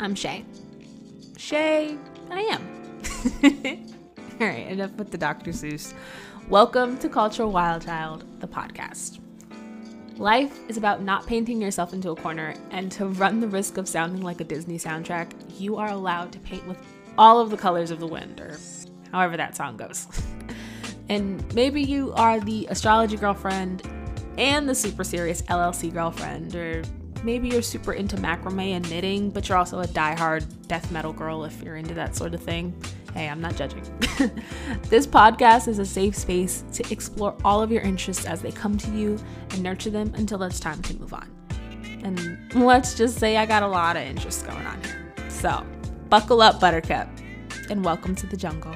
I'm Shay. Shay, I am. All right, enough with the Dr. Seuss. Welcome to Cultural Wild Child, the podcast. Life is about not painting yourself into a corner, and to run the risk of sounding like a Disney soundtrack, you are allowed to paint with all of the colors of the wind, or however that song goes. and maybe you are the astrology girlfriend and the super serious LLC girlfriend, or maybe you're super into macrame and knitting, but you're also a die-hard death metal girl if you're into that sort of thing. Hey, I'm not judging. this podcast is a safe space to explore all of your interests as they come to you and nurture them until it's time to move on. And let's just say I got a lot of interests going on here. So, buckle up, Buttercup, and welcome to the jungle.